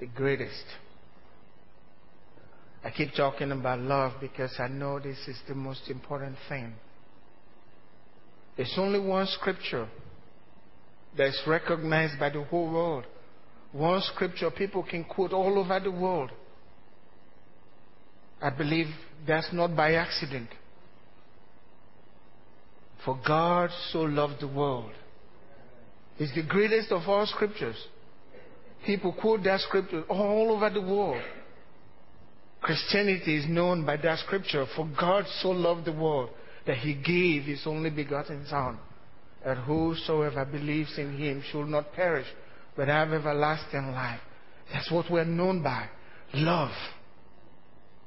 the greatest. I keep talking about love because I know this is the most important thing. There's only one scripture that's recognized by the whole world. One scripture people can quote all over the world. I believe that's not by accident. For God so loved the world. It's the greatest of all scriptures. People quote that scripture all over the world. Christianity is known by that scripture. For God so loved the world that he gave his only begotten Son, that whosoever believes in him should not perish, but have everlasting life. That's what we're known by. Love.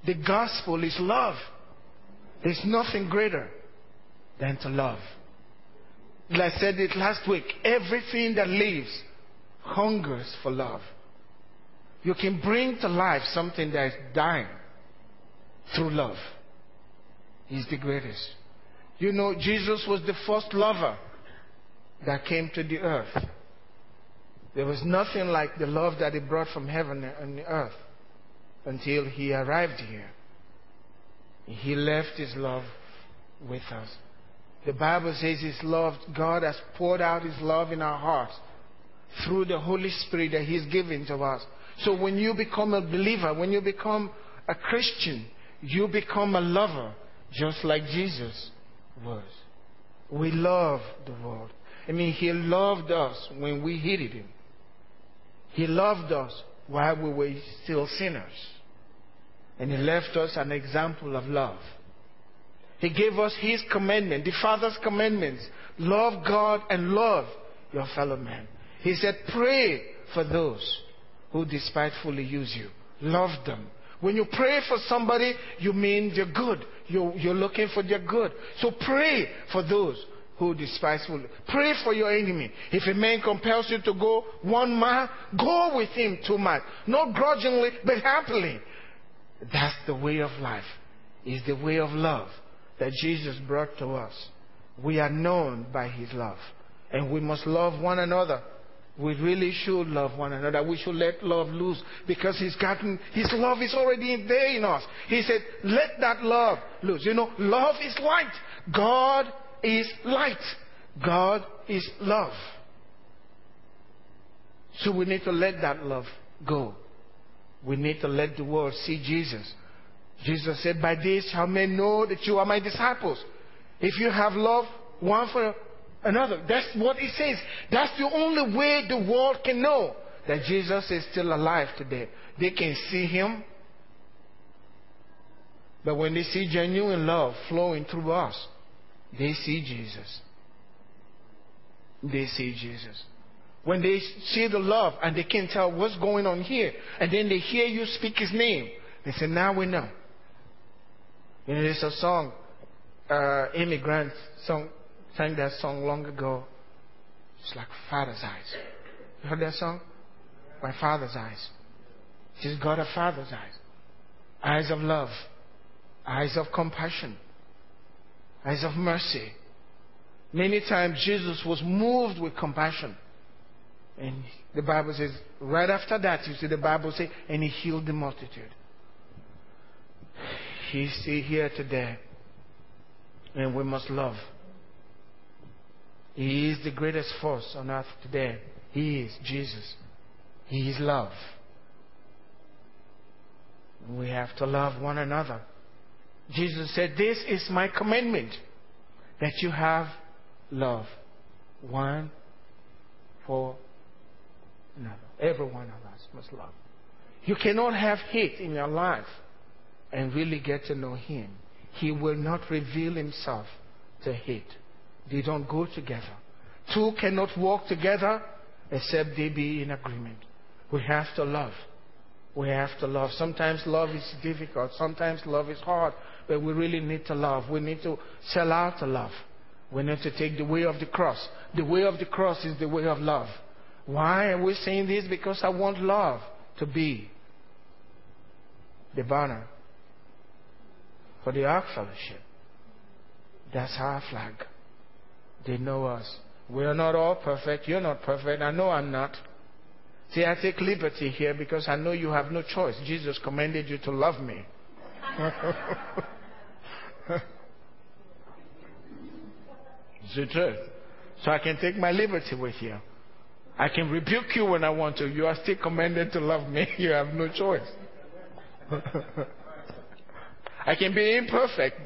The gospel is love. There's nothing greater than to love. I said it last week, everything that lives hungers for love. You can bring to life something that is dying through love. He's the greatest. You know, Jesus was the first lover that came to the earth. There was nothing like the love that he brought from heaven and the earth until he arrived here. He left his love with us. The Bible says his love, God has poured out his love in our hearts through the Holy Spirit that he's given to us. So when you become a believer, when you become a Christian, you become a lover just like Jesus was. We love the world. I mean, he loved us when we hated him. He loved us while we were still sinners. And He left us an example of love. He gave us His commandment, the Father's commandments. Love God and love your fellow man. He said, pray for those who despitefully use you. Love them. When you pray for somebody, you mean they're good. You're, you're looking for their good. So pray for those who despitefully. Pray for your enemy. If a man compels you to go one mile, go with him two miles. Not grudgingly, but happily. That's the way of life. Is the way of love that Jesus brought to us. We are known by his love. And we must love one another. We really should love one another. We should let love loose because he's gotten, his love is already there in us. He said, let that love loose. You know, love is light. God is light. God is love. So we need to let that love go. We need to let the world see Jesus. Jesus said, By this shall men know that you are my disciples. If you have love one for another. That's what he says. That's the only way the world can know that Jesus is still alive today. They can see him. But when they see genuine love flowing through us, they see Jesus. They see Jesus. When they see the love and they can tell what's going on here, and then they hear you speak his name, they say, Now we know. You know, there's a song, uh, Amy Grant song, sang that song long ago. It's like Father's Eyes. You heard that song? My Father's Eyes. She's got a Father's eyes. Eyes of love. Eyes of compassion. Eyes of mercy. Many times Jesus was moved with compassion. And the Bible says, right after that, you see the Bible say, and he healed the multitude. He's still here today. And we must love. He is the greatest force on earth today. He is Jesus. He is love. We have to love one another. Jesus said, This is my commandment that you have love one for another. Every one of us must love. You cannot have hate in your life and really get to know Him. He will not reveal Himself to hate. They don't go together. Two cannot walk together except they be in agreement. We have to love. We have to love. Sometimes love is difficult. Sometimes love is hard. But we really need to love. We need to sell out to love. We need to take the way of the cross. The way of the cross is the way of love. Why are we saying this? Because I want love to be the banner for the Ark Fellowship. That's our flag. They know us. We are not all perfect. You're not perfect. I know I'm not. See, I take liberty here because I know you have no choice. Jesus commanded you to love me. it's the truth. So I can take my liberty with you. I can rebuke you when I want to. You are still commanded to love me. You have no choice. I can be imperfect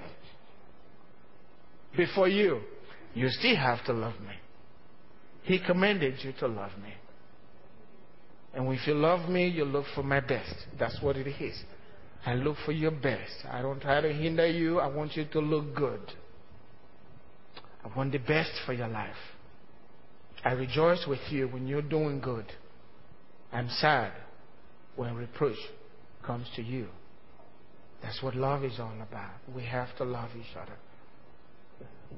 before you. You still have to love me. He commanded you to love me. And if you love me, you look for my best. That's what it is. I look for your best. I don't try to hinder you. I want you to look good. I want the best for your life. I rejoice with you when you're doing good. I'm sad when reproach comes to you. That's what love is all about. We have to love each other.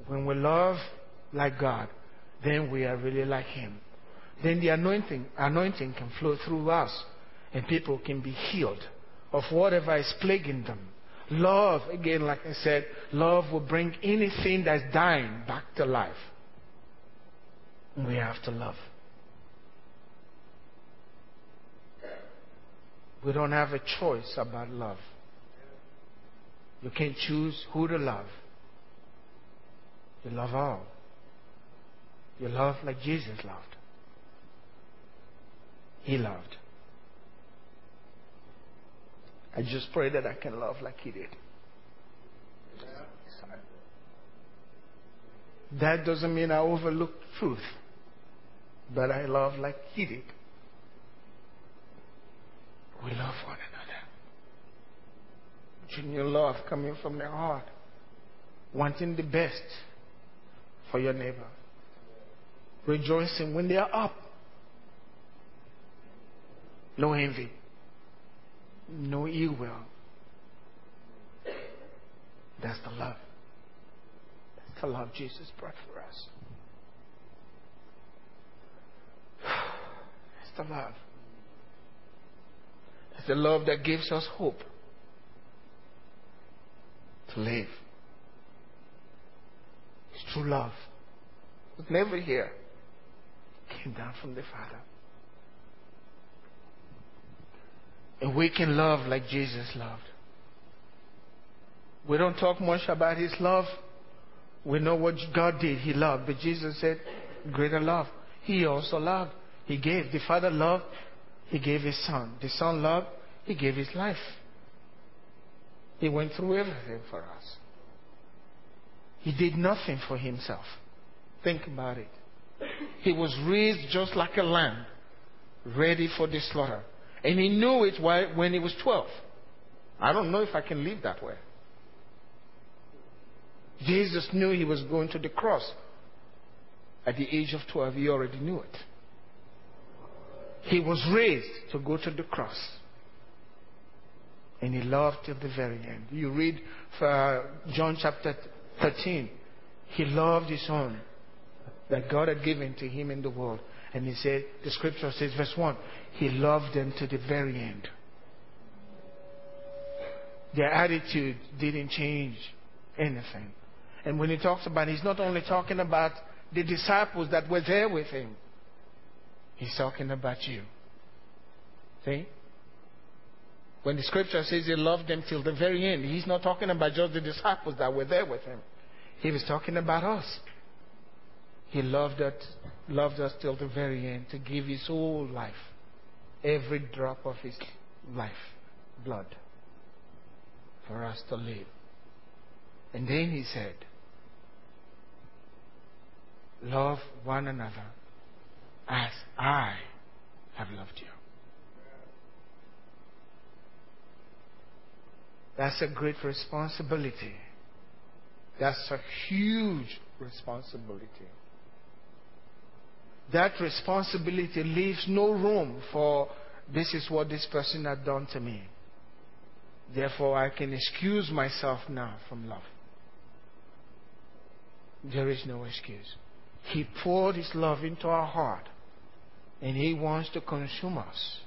When we love like God, then we are really like Him. Then the anointing, anointing can flow through us and people can be healed of whatever is plaguing them. Love, again, like I said, love will bring anything that's dying back to life. We have to love. We don't have a choice about love. You can't choose who to love. You love all. You love like Jesus loved. He loved. I just pray that I can love like He did. That doesn't mean I overlook truth, but I love like He did. We love one another. Genuine love coming from the heart, wanting the best for your neighbor, rejoicing when they are up. No envy, no ill will. That's the love. That's the love Jesus brought for us. That's the love. It's the love that gives us hope to live. True love. Was never here. It came down from the Father. And we can love like Jesus loved. We don't talk much about his love. We know what God did. He loved. But Jesus said, greater love. He also loved. He gave. The Father loved. He gave his Son. The Son loved. He gave his life. He went through everything for us. He did nothing for himself. Think about it. He was raised just like a lamb, ready for the slaughter. And he knew it when he was 12. I don't know if I can live that way. Jesus knew he was going to the cross. At the age of 12, he already knew it. He was raised to go to the cross. And he loved till the very end. You read uh, John chapter 13. He loved his own that God had given to him in the world. And he said, the scripture says, verse 1, he loved them to the very end. Their attitude didn't change anything. And when he talks about, he's not only talking about the disciples that were there with him, he's talking about you. See? When the scripture says he loved them till the very end, he's not talking about just the disciples that were there with him. He was talking about us. He loved us, loved us till the very end to give his whole life, every drop of his life, blood, for us to live. And then he said, Love one another as I have loved you. That's a great responsibility. That's a huge responsibility that responsibility leaves no room for this is what this person had done to me. Therefore, I can excuse myself now from love. There is no excuse. He poured His love into our heart, and He wants to consume us.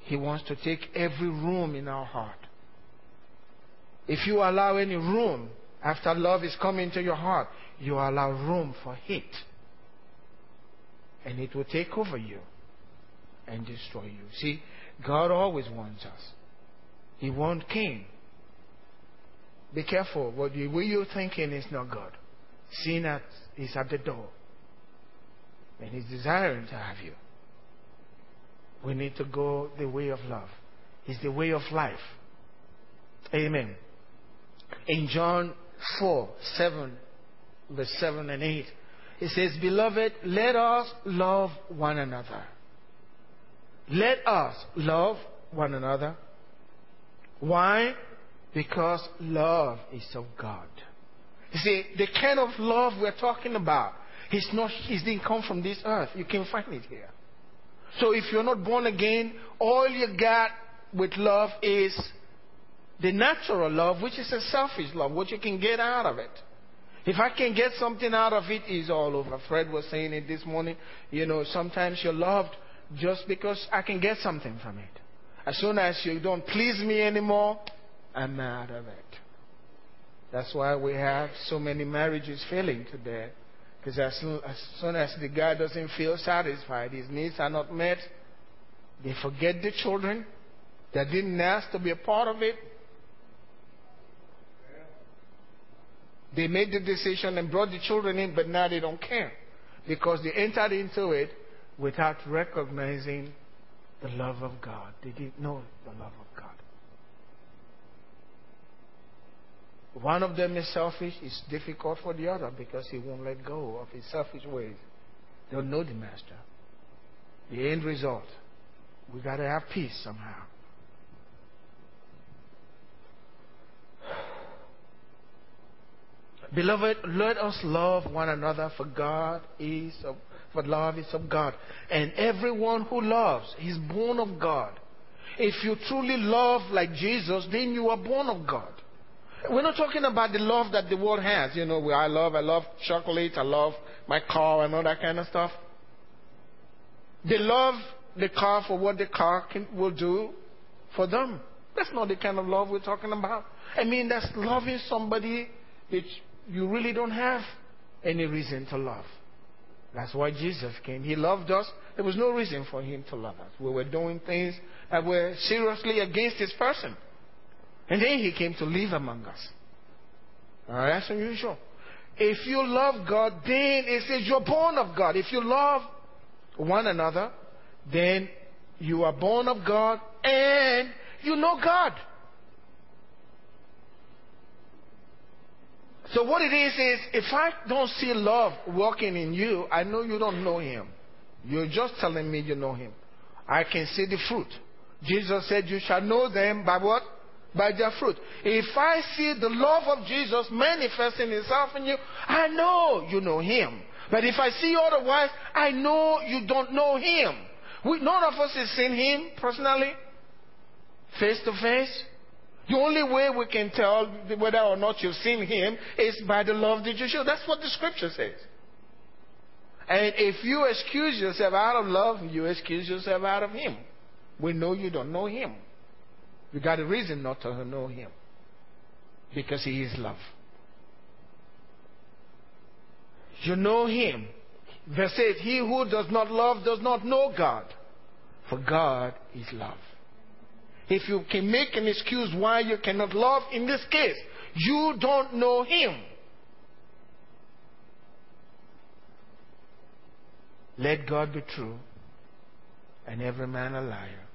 He wants to take every room in our heart. If you allow any room after love is coming into your heart, you allow room for hate and it will take over you. and destroy you. See, God always wants us. He warned Cain. Be careful. What the way you're thinking is not God. Sin is at the door. And He's desiring to have you. We need to go the way of love. It's the way of life. Amen. In John 4, 7, verse 7 and 8, it says, Beloved, let us love one another. Let us love one another. Why? Because love is of God. You see, the kind of love we're talking about, it's not, it didn't come from this earth. You can find it here. So if you're not born again, all you got with love is the natural love, which is a selfish love, what you can get out of it. If I can get something out of it, it's all over. Fred was saying it this morning. You know, sometimes you're loved just because I can get something from it. As soon as you don't please me anymore, I'm out of it. That's why we have so many marriages failing today. Because as, as soon as the guy doesn't feel satisfied, his needs are not met, they forget the children that didn't ask to be a part of it. They made the decision and brought the children in, but now they don't care because they entered into it without recognizing the love of God. They didn't know the love of God. One of them is selfish. It's difficult for the other because he won't let go of his selfish ways. They'll know the master. The end result, we got to have peace somehow. Beloved, let us love one another for God is of, for love is of God. And everyone who loves is born of God. If you truly love like Jesus, then you are born of God. We're not talking about the love that the world has. You know, I love, I love chocolate, I love my car and all that kind of stuff. They love the car for what the car can, will do for them. That's not the kind of love we're talking about. I mean, that's loving somebody that you really don't have any reason to love. That's why Jesus came. He loved us. There was no reason for him to love us. We were doing things that were seriously against his person. And then he came to live among us. That's unusual. If you love God, then it says you're born of God. If you love one another, then you are born of God and you know God. So what it is is, if I don't see love working in you, I know you don't know Him. You're just telling me you know Him. I can see the fruit. Jesus said, "You shall know them by what? By their fruit." If I see the love of Jesus manifesting itself in you, I know you know Him. But if I see otherwise, I know you don't know Him. We, none of us has seen Him personally, face to face. The only way we can tell whether or not you've seen him is by the love that you show. That's what the scripture says. And if you excuse yourself out of love, you excuse yourself out of him. We know you don't know him. You got a reason not to know him. Because he is love. You know him. Verse 8 He who does not love does not know God, for God is love. If you can make an excuse why you cannot love, in this case, you don't know Him. Let God be true and every man a liar.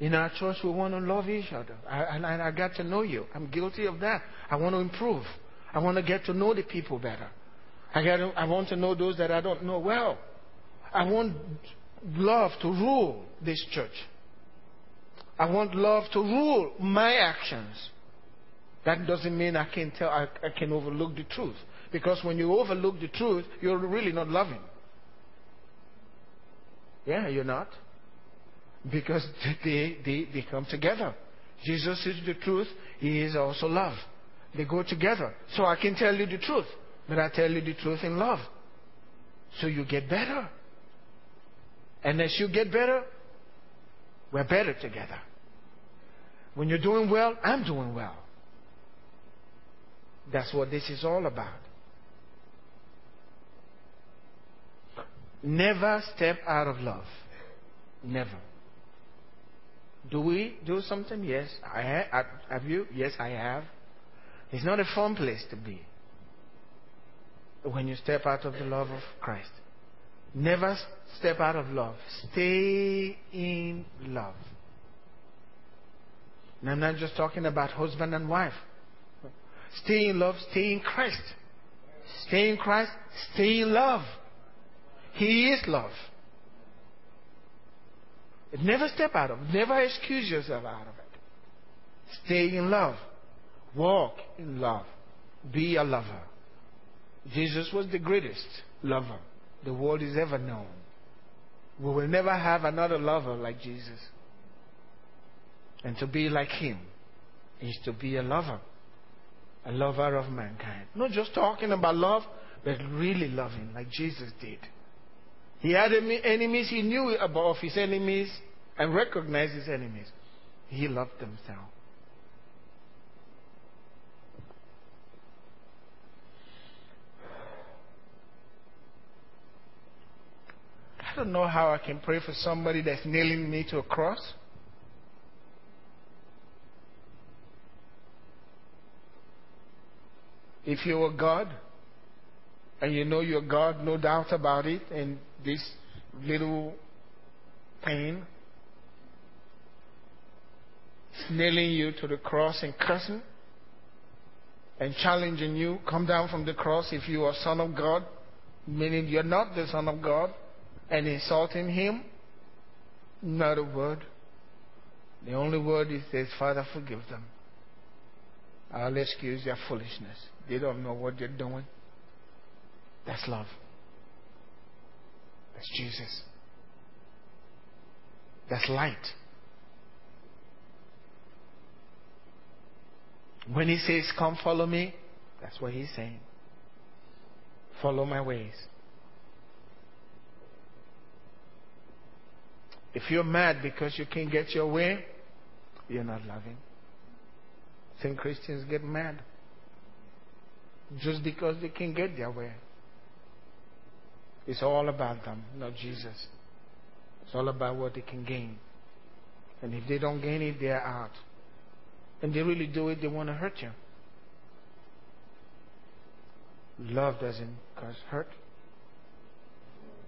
In our church, we want to love each other. I, and I got to know you. I'm guilty of that. I want to improve. I want to get to know the people better. I, got to, I want to know those that I don't know well. I want love to rule this church. I want love to rule my actions. That doesn't mean I can tell I, I can overlook the truth. Because when you overlook the truth, you're really not loving. Yeah, you're not. Because they, they, they come together. Jesus is the truth, He is also love. They go together. So I can tell you the truth, but I tell you the truth in love. So you get better. And as you get better, we're better together. When you're doing well, I'm doing well. That's what this is all about. Never step out of love. Never. Do we do something? Yes. I have. Have you? Yes, I have. It's not a fun place to be when you step out of the love of Christ. Never step out of love. Stay in love. And I'm not just talking about husband and wife. Stay in love, stay in Christ. Stay in Christ, stay in love. He is love. Never step out of it. Never excuse yourself out of it. Stay in love. Walk in love. Be a lover. Jesus was the greatest lover the world has ever known. We will never have another lover like Jesus. And to be like him is to be a lover, a lover of mankind. Not just talking about love, but really loving like Jesus did. He had enemies, he knew about his enemies and recognized his enemies. He loved them so. I don't know how I can pray for somebody that's nailing me to a cross. If you were God, and you know you're God, no doubt about it, and this little pain nailing you to the cross and cursing and challenging you, come down from the cross if you are Son of God, meaning you're not the Son of God and insulting him? Not a word. The only word is, Father, forgive them. I'll excuse their foolishness. They don't know what they're doing. That's love. That's Jesus. That's light. When he says, Come follow me, that's what he's saying. Follow my ways. If you're mad because you can't get your way, you're not loving. Think Christians get mad just because they can't get their way. It's all about them, not Jesus. It's all about what they can gain. And if they don't gain it, they're out. And they really do it, they want to hurt you. Love doesn't cause hurt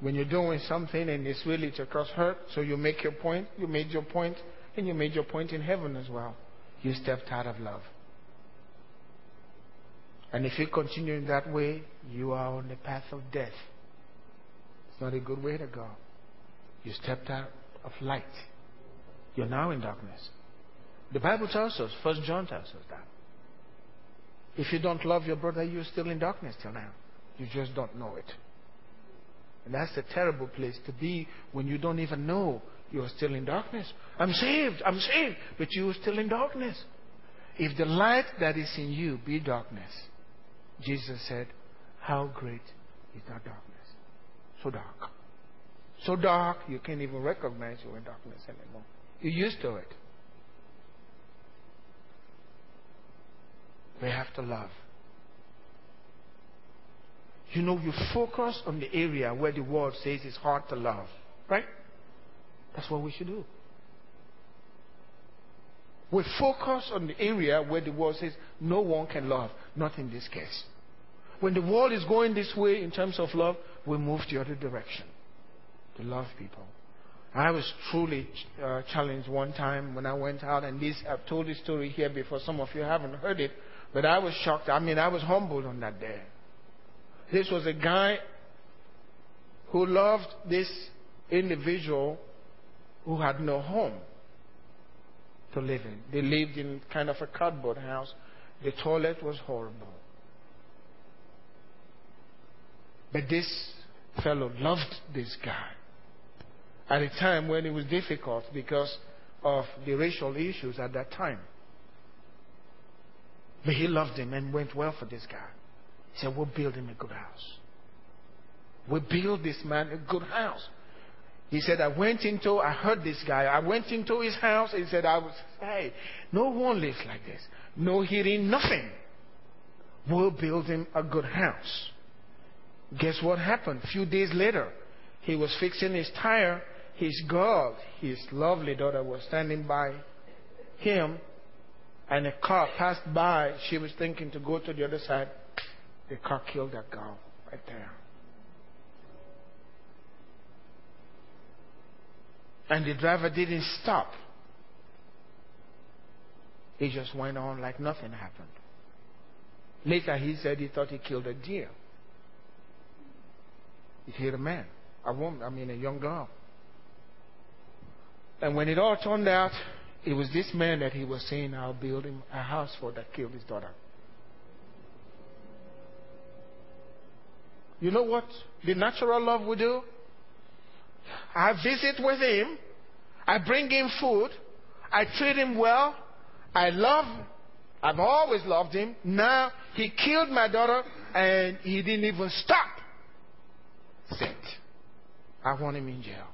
when you're doing something and it's really to cause hurt, so you make your point, you made your point, and you made your point in heaven as well. You stepped out of love. And if you continue in that way, you are on the path of death. It's not a good way to go. You stepped out of light. You're now in darkness. The Bible tells us, First John tells us that. If you don't love your brother, you're still in darkness till now. You just don't know it. And that's a terrible place to be when you don't even know you're still in darkness. I'm saved, I'm saved, but you're still in darkness. If the light that is in you be darkness, Jesus said, How great is that darkness? So dark. So dark you can't even recognize you're in darkness anymore. You're used to it. We have to love. You know, you focus on the area where the world says it's hard to love. Right? That's what we should do. We focus on the area where the world says no one can love. Not in this case. When the world is going this way in terms of love, we move the other direction to love people. I was truly uh, challenged one time when I went out, and this I've told this story here before. Some of you haven't heard it, but I was shocked. I mean, I was humbled on that day. This was a guy who loved this individual who had no home to live in. They lived in kind of a cardboard house. The toilet was horrible. But this fellow loved this guy at a time when it was difficult because of the racial issues at that time. But he loved him and went well for this guy. He said, We'll build him a good house. We'll build this man a good house. He said, I went into, I heard this guy. I went into his house. He said, I was, hey, no one lives like this. No heating, nothing. We'll build him a good house. Guess what happened? A few days later, he was fixing his tire. His girl, his lovely daughter, was standing by him, and a car passed by. She was thinking to go to the other side. The car killed that girl right there. And the driver didn't stop. He just went on like nothing happened. Later, he said he thought he killed a deer. He hit a man, a woman, I mean, a young girl. And when it all turned out, it was this man that he was saying, I'll build him a house for that killed his daughter. You know what the natural love will do? I visit with him. I bring him food. I treat him well. I love him. I've always loved him. Now he killed my daughter and he didn't even stop. Sit. I want him in jail.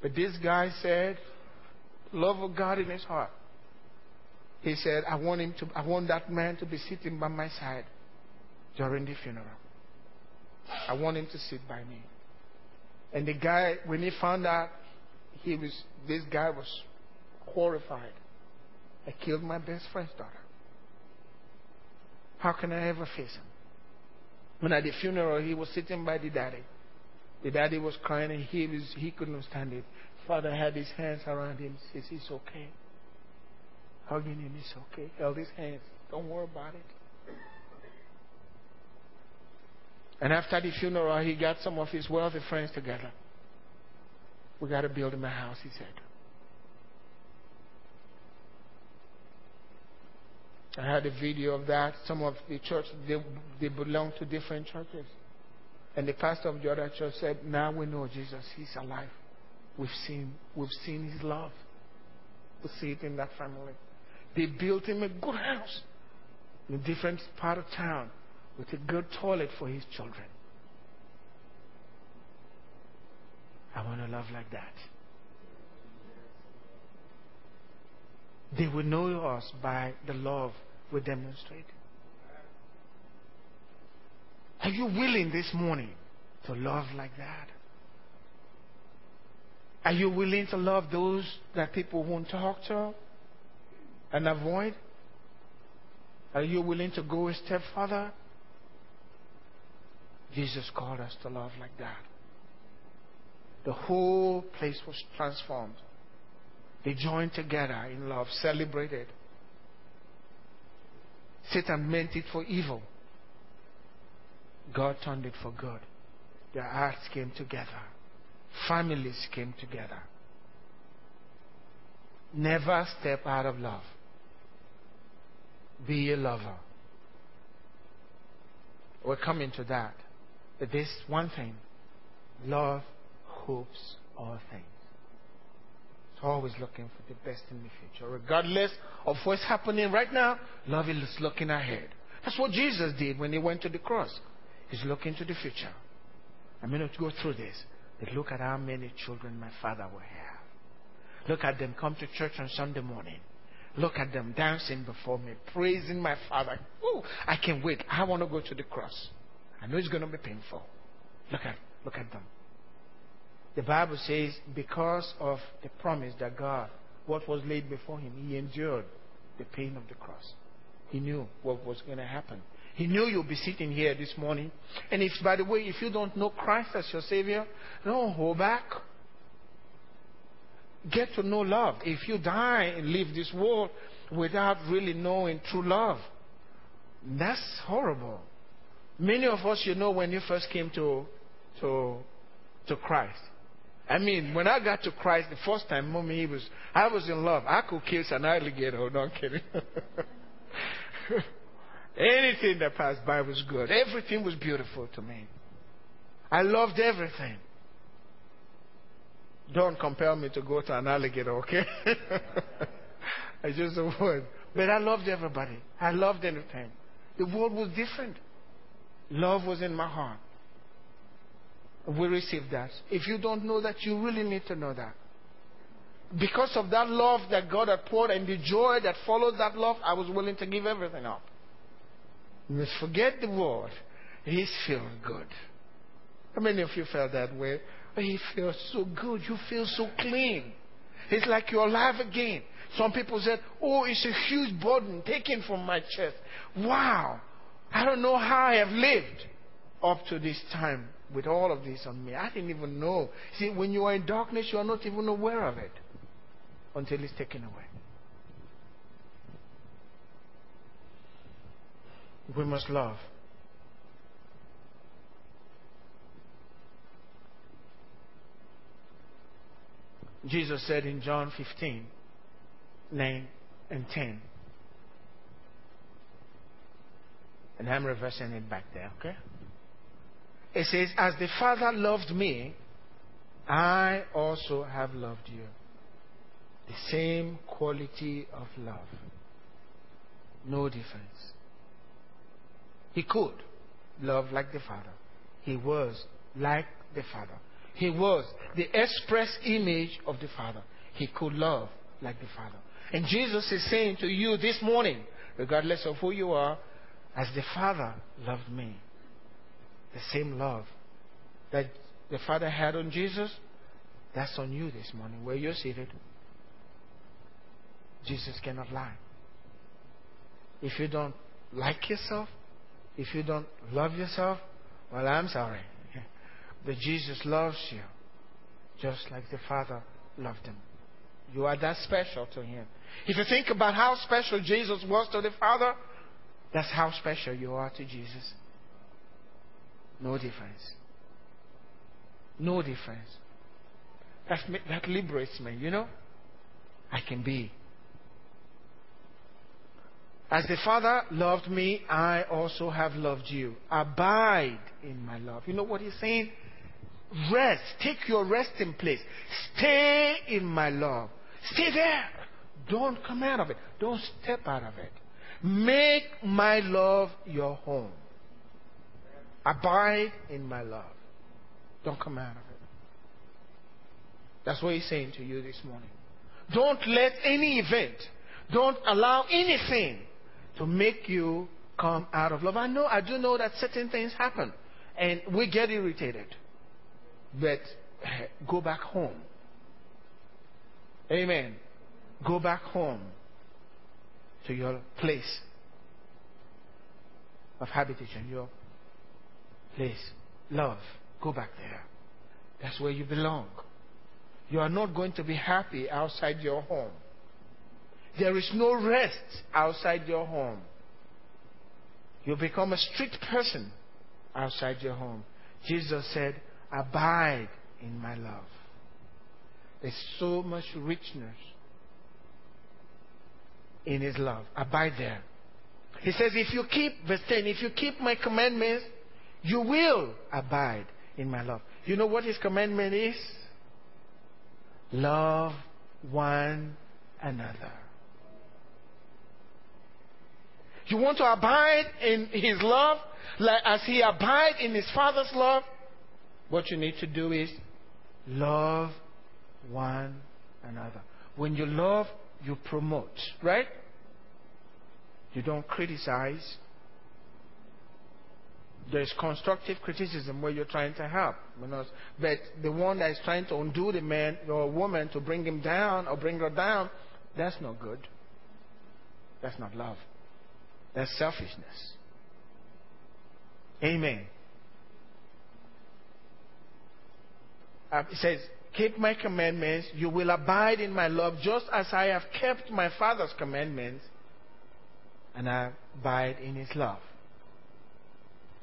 But this guy said, love of God in his heart. He said, I want him to I want that man to be sitting by my side during the funeral. I want him to sit by me. And the guy, when he found out he was this guy was horrified. I killed my best friend's daughter. How can I ever face him? When at the funeral, he was sitting by the daddy. The daddy was crying and he, was, he couldn't stand it. Father had his hands around him, says, It's okay. Hugging him, it's okay. Held his hands. Don't worry about it. And after the funeral, he got some of his wealthy friends together. We got to build him a house, he said. I had a video of that. Some of the church, they, they belong to different churches. And the pastor of the other church said, Now we know Jesus. He's alive. We've seen, we've seen his love. We see it in that family. They built him a good house in a different part of town with a good toilet for his children. I want to love like that. They will know us by the love we demonstrate. Are you willing this morning to love like that? Are you willing to love those that people won't talk to and avoid? Are you willing to go a step further? Jesus called us to love like that. The whole place was transformed. They joined together in love, celebrated. Satan meant it for evil. God turned it for good. Their hearts came together. Families came together. Never step out of love. Be a lover. We're coming to that. But this one thing love hopes all things. Always looking for the best in the future. Regardless of what's happening right now, love is looking ahead. That's what Jesus did when he went to the cross. He's looking to the future. I'm going to go through this. But look at how many children my father will have. Look at them come to church on Sunday morning. Look at them dancing before me, praising my father. Oh, I can't wait. I want to go to the cross. I know it's going to be painful. Look at, look at them. The Bible says, because of the promise that God, what was laid before him, he endured the pain of the cross. He knew what was going to happen. He knew you'll be sitting here this morning. And if, by the way, if you don't know Christ as your Savior, don't hold back. Get to know love. If you die and leave this world without really knowing true love, that's horrible. Many of us, you know, when you first came to, to, to Christ, I mean, when I got to Christ the first time, mommy, he was, I was in love. I could kiss an alligator. No, I'm kidding. Anything that passed by was good. Everything was beautiful to me. I loved everything. Don't compel me to go to an alligator, okay? I just avoid. But I loved everybody. I loved everything. The world was different. Love was in my heart we receive that. If you don't know that, you really need to know that. Because of that love that God had poured and the joy that followed that love, I was willing to give everything up. You must forget the world. He's feeling good. How many of you felt that way He feels so good. You feel so clean. It's like you're alive again. Some people said, Oh, it's a huge burden taken from my chest. Wow. I don't know how I have lived up to this time with all of this on me. I didn't even know. See, when you are in darkness, you are not even aware of it until it's taken away. We must love. Jesus said in John 15, 9 and 10. And I'm reversing it back there, okay? It says, As the Father loved me, I also have loved you. The same quality of love. No difference. He could love like the Father. He was like the Father. He was the express image of the Father. He could love like the Father. And Jesus is saying to you this morning, regardless of who you are, as the Father loved me, the same love that the Father had on Jesus, that's on you this morning where you're seated. Jesus cannot lie. If you don't like yourself, if you don't love yourself, well, I'm sorry. But Jesus loves you just like the Father loved him. You are that special to him. If you think about how special Jesus was to the Father, that's how special you are to Jesus. No difference. No difference. That's, that liberates me, you know? I can be. As the Father loved me, I also have loved you. Abide in my love. You know what he's saying? Rest. Take your resting place. Stay in my love. Stay there. Don't come out of it. Don't step out of it. Make my love your home. Abide in my love. Don't come out of it. That's what he's saying to you this morning. Don't let any event, don't allow anything to make you come out of love. I know, I do know that certain things happen and we get irritated. But eh, go back home. Amen. Go back home to your place of habitation, your place. Love. Go back there. That's where you belong. You are not going to be happy outside your home. There is no rest outside your home. You become a strict person outside your home. Jesus said, Abide in my love. There's so much richness in his love. Abide there. He says, if you keep, verse 10, if you keep my commandments, you will abide in my love. You know what his commandment is? Love one another. You want to abide in his love, like as he abides in his father's love? What you need to do is love one another. When you love, you promote, right? You don't criticize. There's constructive criticism where you're trying to help. But the one that is trying to undo the man or woman to bring him down or bring her down, that's not good. That's not love. That's selfishness. Amen. uh, it says, Keep my commandments, you will abide in my love, just as I have kept my Father's commandments, and I abide in his love.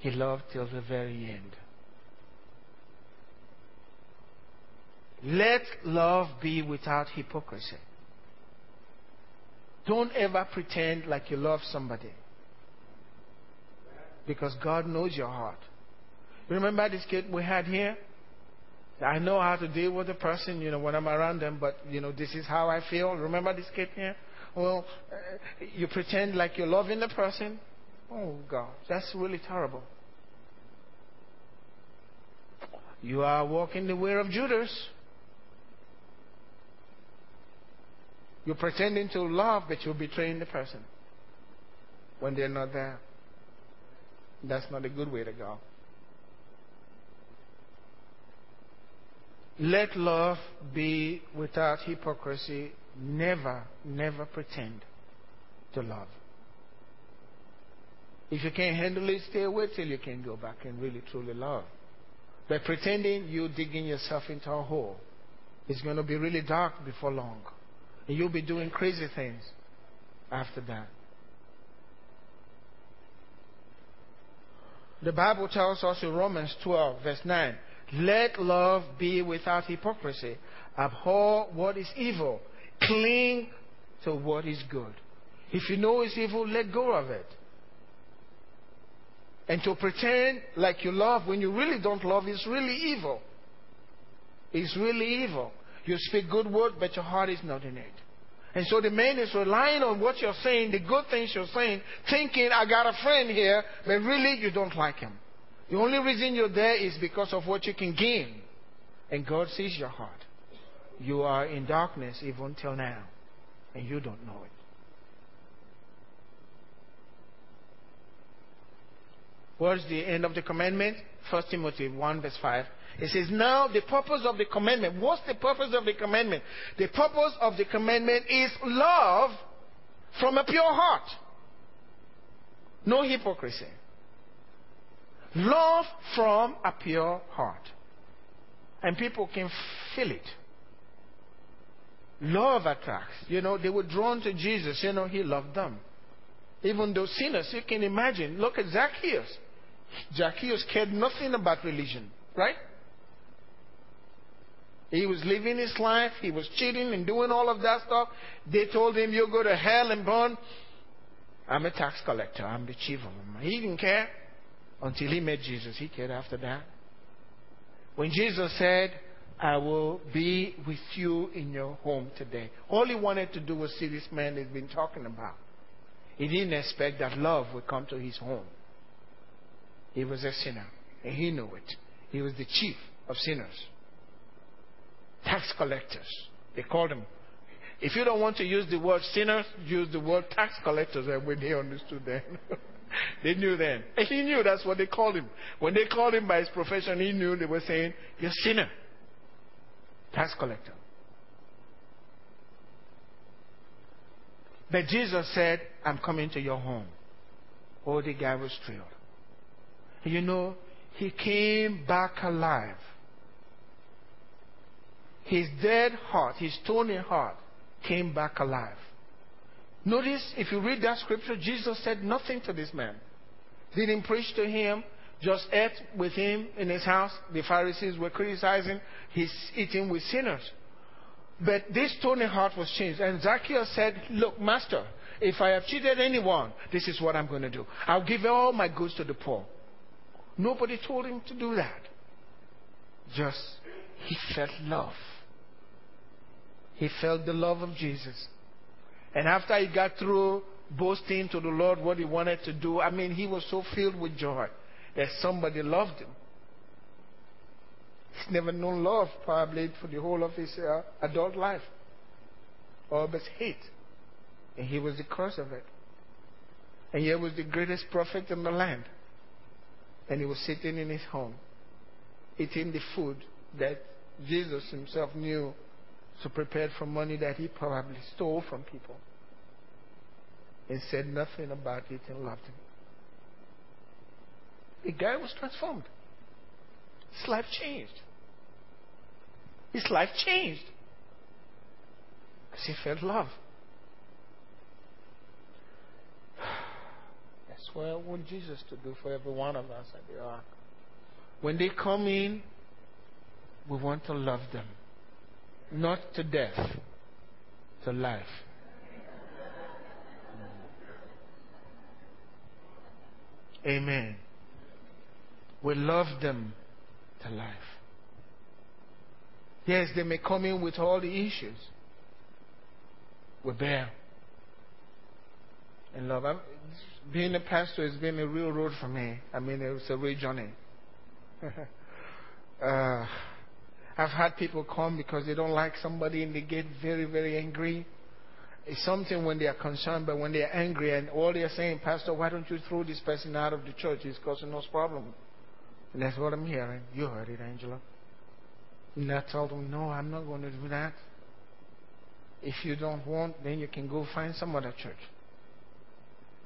He loved till the very end. Let love be without hypocrisy. Don't ever pretend like you love somebody. Because God knows your heart. Remember this kid we had here? I know how to deal with a person, you know, when I'm around them, but, you know, this is how I feel. Remember this kid here? Well, uh, you pretend like you're loving the person. Oh, God, that's really terrible. You are walking the way of Judas. You're pretending to love, but you're betraying the person when they're not there. That's not a good way to go. Let love be without hypocrisy. Never, never pretend to love. If you can't handle it, stay away till you can go back and really truly love. By pretending, you're digging yourself into a hole. It's going to be really dark before long. And you'll be doing crazy things after that. The Bible tells us in Romans 12, verse 9, let love be without hypocrisy. Abhor what is evil. Cling to what is good. If you know it's evil, let go of it. And to pretend like you love when you really don't love is really evil. It's really evil. You speak good words, but your heart is not in it. And so the man is relying on what you're saying, the good things you're saying, thinking, I got a friend here, but really you don't like him. The only reason you're there is because of what you can gain. And God sees your heart. You are in darkness even till now, and you don't know it. What's the end of the commandment? 1 Timothy 1 verse 5. It says, Now the purpose of the commandment. What's the purpose of the commandment? The purpose of the commandment is love from a pure heart. No hypocrisy. Love from a pure heart. And people can feel it. Love attracts. You know, they were drawn to Jesus. You know, he loved them. Even those sinners, you can imagine. Look at Zacchaeus. Zacchaeus cared nothing about religion, right? He was living his life. He was cheating and doing all of that stuff. They told him, You'll go to hell and burn. I'm a tax collector. I'm the chief of them. He didn't care until he met Jesus. He cared after that. When Jesus said, I will be with you in your home today. All he wanted to do was see this man he's been talking about. He didn't expect that love would come to his home. He was a sinner, and he knew it. He was the chief of sinners. Tax collectors. They called him. If you don't want to use the word sinners, use the word tax collectors, and when they understood that. they knew then. And he knew that's what they called him. When they called him by his profession, he knew they were saying, You're a sinner. Tax collector. But Jesus said, I'm coming to your home. Oh, the guy was thrilled. You know, he came back alive. His dead heart, his stony heart, came back alive. Notice, if you read that scripture, Jesus said nothing to this man. Didn't preach to him, just ate with him in his house. The Pharisees were criticizing his eating with sinners. But this stony heart was changed. And Zacchaeus said, Look, Master, if I have cheated anyone, this is what I'm going to do. I'll give all my goods to the poor. Nobody told him to do that. Just, he felt love. He felt the love of Jesus. And after he got through boasting to the Lord what he wanted to do, I mean, he was so filled with joy that somebody loved him. He's never known love, probably, for the whole of his uh, adult life. All but hate. And he was the cause of it. And he was the greatest prophet in the land. And he was sitting in his home, eating the food that Jesus himself knew to prepare from money that he probably stole from people. And said nothing about it and loved him. The guy was transformed. His life changed. His life changed. Because he felt love. That's what I want Jesus to do for every one of us at the ark. When they come in, we want to love them. Not to death, to life. Amen. We love them to life. Yes, they may come in with all the issues. We bear. And love. I'm, being a pastor has been a real road for me. I mean, it was a real journey. uh, I've had people come because they don't like somebody and they get very, very angry. It's something when they are concerned, but when they are angry and all they are saying, Pastor, why don't you throw this person out of the church? It's causing us problem. And that's what I'm hearing. You heard it, Angela. And I told them, No, I'm not going to do that. If you don't want, then you can go find some other church.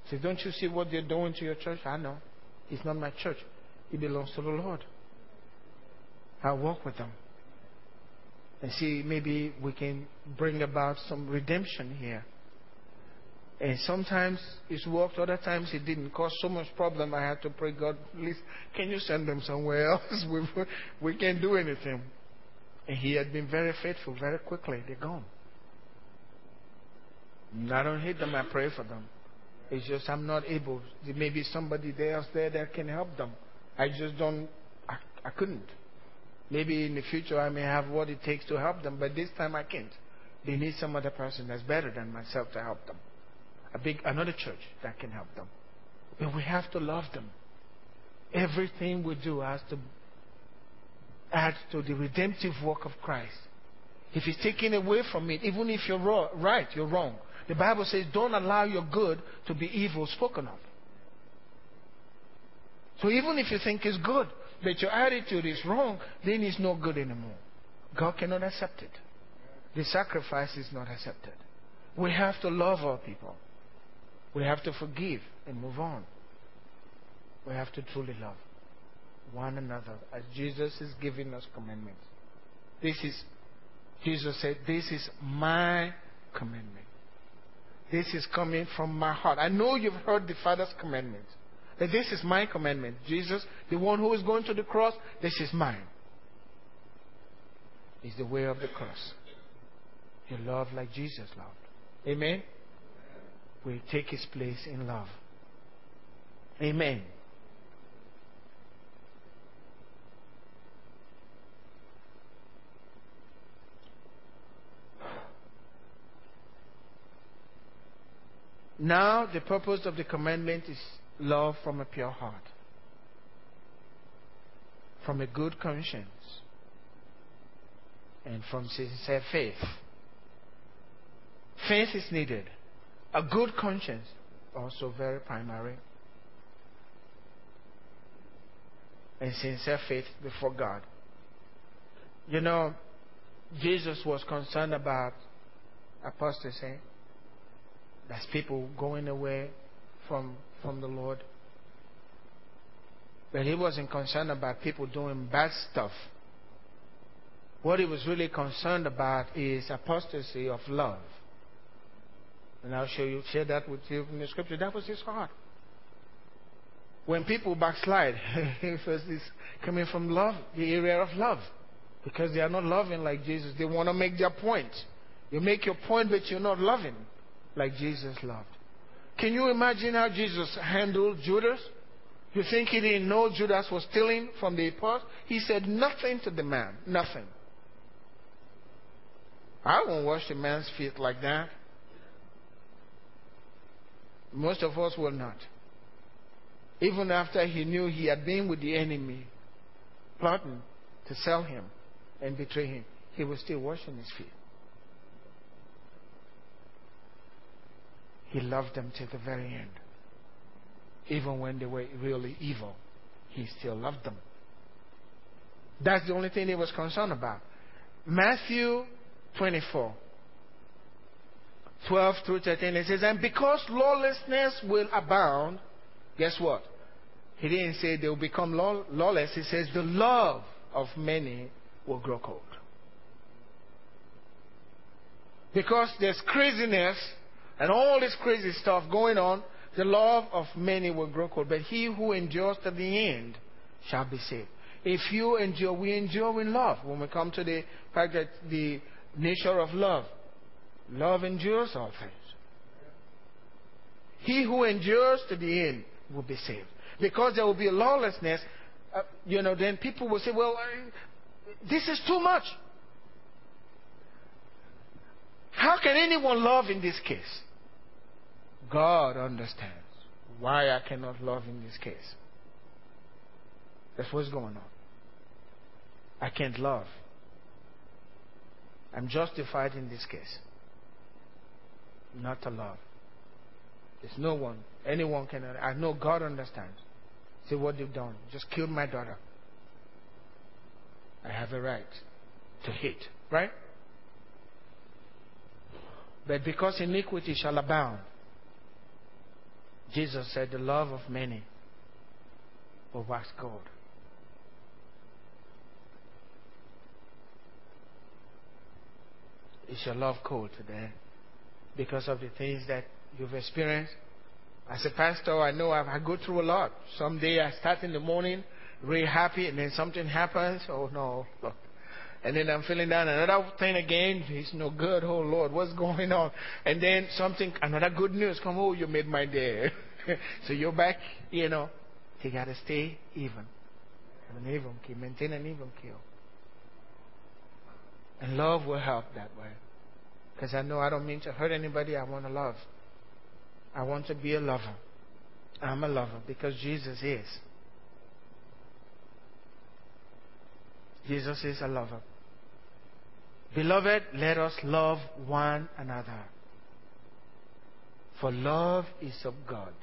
Said, Don't you see what they're doing to your church? I know. It's not my church, it belongs to the Lord. I'll walk with them and see maybe we can bring about some redemption here. And sometimes it's worked, other times it didn't. Cause so much problem, I had to pray, God, please, can you send them somewhere else? we, we can't do anything. And He had been very faithful very quickly. They're gone. I don't hate them, I pray for them. It's just I'm not able. There may be somebody else there that can help them. I just don't, I, I couldn't. Maybe in the future I may have what it takes to help them, but this time I can't. They need some other person that's better than myself to help them. A big, another church that can help them. But we have to love them. Everything we do has to add to the redemptive work of Christ. If it's taken away from it, even if you're right, you're wrong. The Bible says, don't allow your good to be evil spoken of. So even if you think it's good, but your attitude is wrong, then it's not good anymore. God cannot accept it. The sacrifice is not accepted. We have to love our people. We have to forgive and move on. We have to truly love one another as Jesus is giving us commandments. This is, Jesus said, This is my commandment. This is coming from my heart. I know you've heard the Father's commandment. That this is my commandment. Jesus, the one who is going to the cross, this is mine. Is the way of the cross. You love like Jesus loved. Amen? We take his place in love. Amen. Now, the purpose of the commandment is love from a pure heart, from a good conscience, and from sincere faith. Faith is needed. A good conscience, also very primary. And sincere faith before God. You know, Jesus was concerned about apostasy. That's people going away from, from the Lord. But he wasn't concerned about people doing bad stuff. What he was really concerned about is apostasy of love. And I'll show you, share that with you in the scripture. That was his heart. When people backslide, first is coming from love, the area of love. Because they are not loving like Jesus. They want to make their point. You make your point, but you're not loving like Jesus loved. Can you imagine how Jesus handled Judas? You think he didn't know Judas was stealing from the apostles? He said nothing to the man. Nothing. I won't wash a man's feet like that. Most of us will not. Even after he knew he had been with the enemy, plotting to sell him and betray him, he was still washing his feet. He loved them to the very end. Even when they were really evil, he still loved them. That's the only thing he was concerned about. Matthew 24, 12 through 13, it says, And because lawlessness will abound, guess what? He didn't say they will become law- lawless. He says the love of many will grow cold. Because there's craziness and all this crazy stuff going on, the love of many will grow cold. But he who endures to the end shall be saved. If you endure, we endure in love. When we come to the fact that the nature of love, love endures all things. He who endures to the end will be saved. Because there will be lawlessness, uh, you know, then people will say, well, this is too much. How can anyone love in this case? God understands why I cannot love in this case. That's what's going on. I can't love. I'm justified in this case. Not to love. There's no one, anyone can. I know God understands. See what you've done. Just killed my daughter. I have a right to hate, right? But because iniquity shall abound, Jesus said, the love of many will wax cold. Is your love cold today because of the things that you've experienced? As a pastor, I know I've, I go through a lot. Some day I start in the morning really happy, and then something happens. Oh no, and then I'm feeling down. Another thing again, it's no good. Oh Lord, what's going on? And then something, another good news come. Oh, you made my day. so you're back. You know, you gotta stay even. An even keel, maintain an even keel. And love will help that way. Because I know I don't mean to hurt anybody. I want to love. I want to be a lover. I'm a lover because Jesus is. Jesus is a lover. Beloved, let us love one another. For love is of God.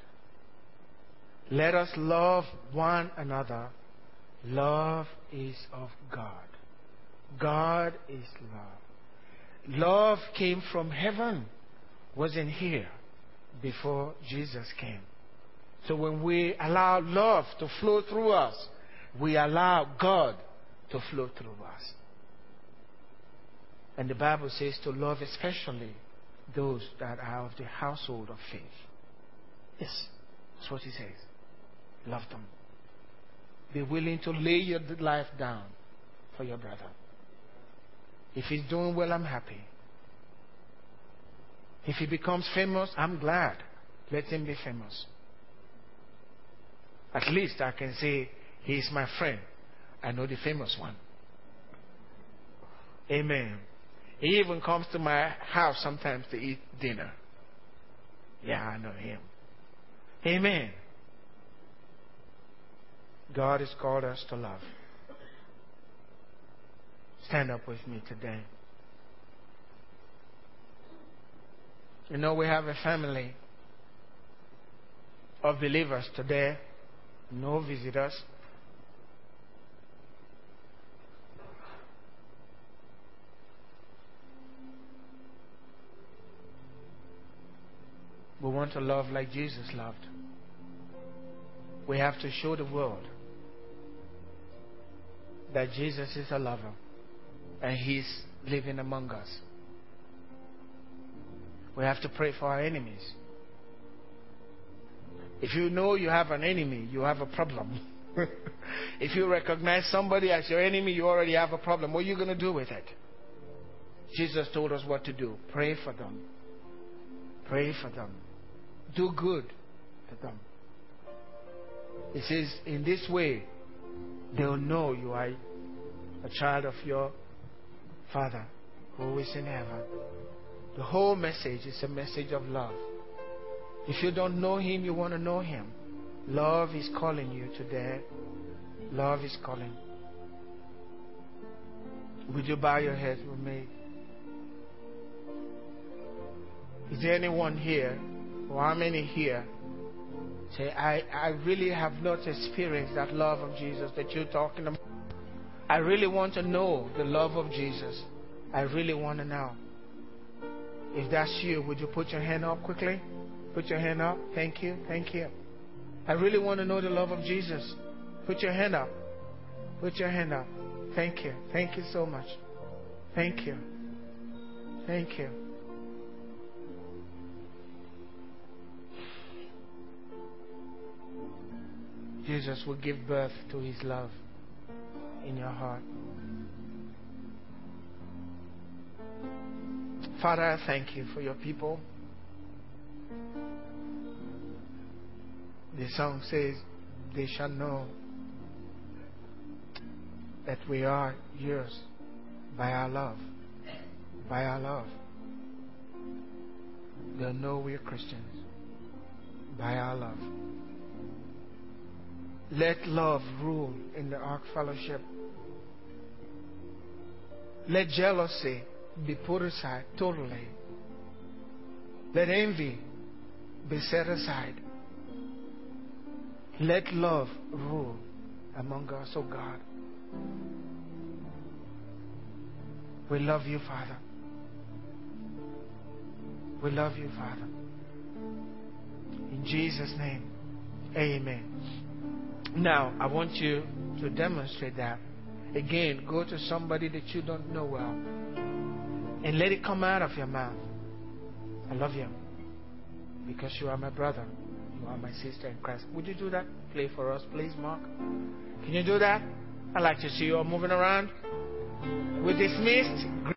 Let us love one another. Love is of God. God is love. Love came from heaven, wasn't here before Jesus came. So when we allow love to flow through us, we allow God to flow through us. And the Bible says to love especially those that are of the household of faith. Yes, that's what he says. Love them. Be willing to lay your life down for your brother. If he's doing well, I'm happy. If he becomes famous, I'm glad. Let him be famous. At least I can say he's my friend. I know the famous one. Amen. He even comes to my house sometimes to eat dinner. Yeah, I know him. Amen. God has called us to love. Stand up with me today. You know, we have a family of believers today, no visitors. We want to love like Jesus loved. We have to show the world that Jesus is a lover and He's living among us. We have to pray for our enemies. If you know you have an enemy, you have a problem. if you recognize somebody as your enemy, you already have a problem. What are you going to do with it? Jesus told us what to do. Pray for them. Pray for them. Do good to them. He says, in this way, they'll know you are a child of your Father who is in heaven. The whole message is a message of love. If you don't know Him, you want to know Him. Love is calling you today. Love is calling. Would you bow your heads with me? Is there anyone here, or how many here, say, I, I really have not experienced that love of Jesus that you're talking about? I really want to know the love of Jesus. I really want to know. If that's you, would you put your hand up quickly? Put your hand up. Thank you. Thank you. I really want to know the love of Jesus. Put your hand up. Put your hand up. Thank you. Thank you so much. Thank you. Thank you. Jesus will give birth to his love in your heart. Father, I thank you for your people. The song says, They shall know that we are yours by our love. By our love. They'll know we're Christians by our love. Let love rule in the Ark Fellowship. Let jealousy be put aside totally. Let envy be set aside. Let love rule among us, oh God. We love you, Father. We love you, Father. In Jesus' name, amen. Now, I want you to demonstrate that. Again, go to somebody that you don't know well and let it come out of your mouth. I love you because you are my brother. You are my sister in Christ. Would you do that? Play for us, please, Mark. Can you do that? I'd like to see you all moving around. We're dismissed.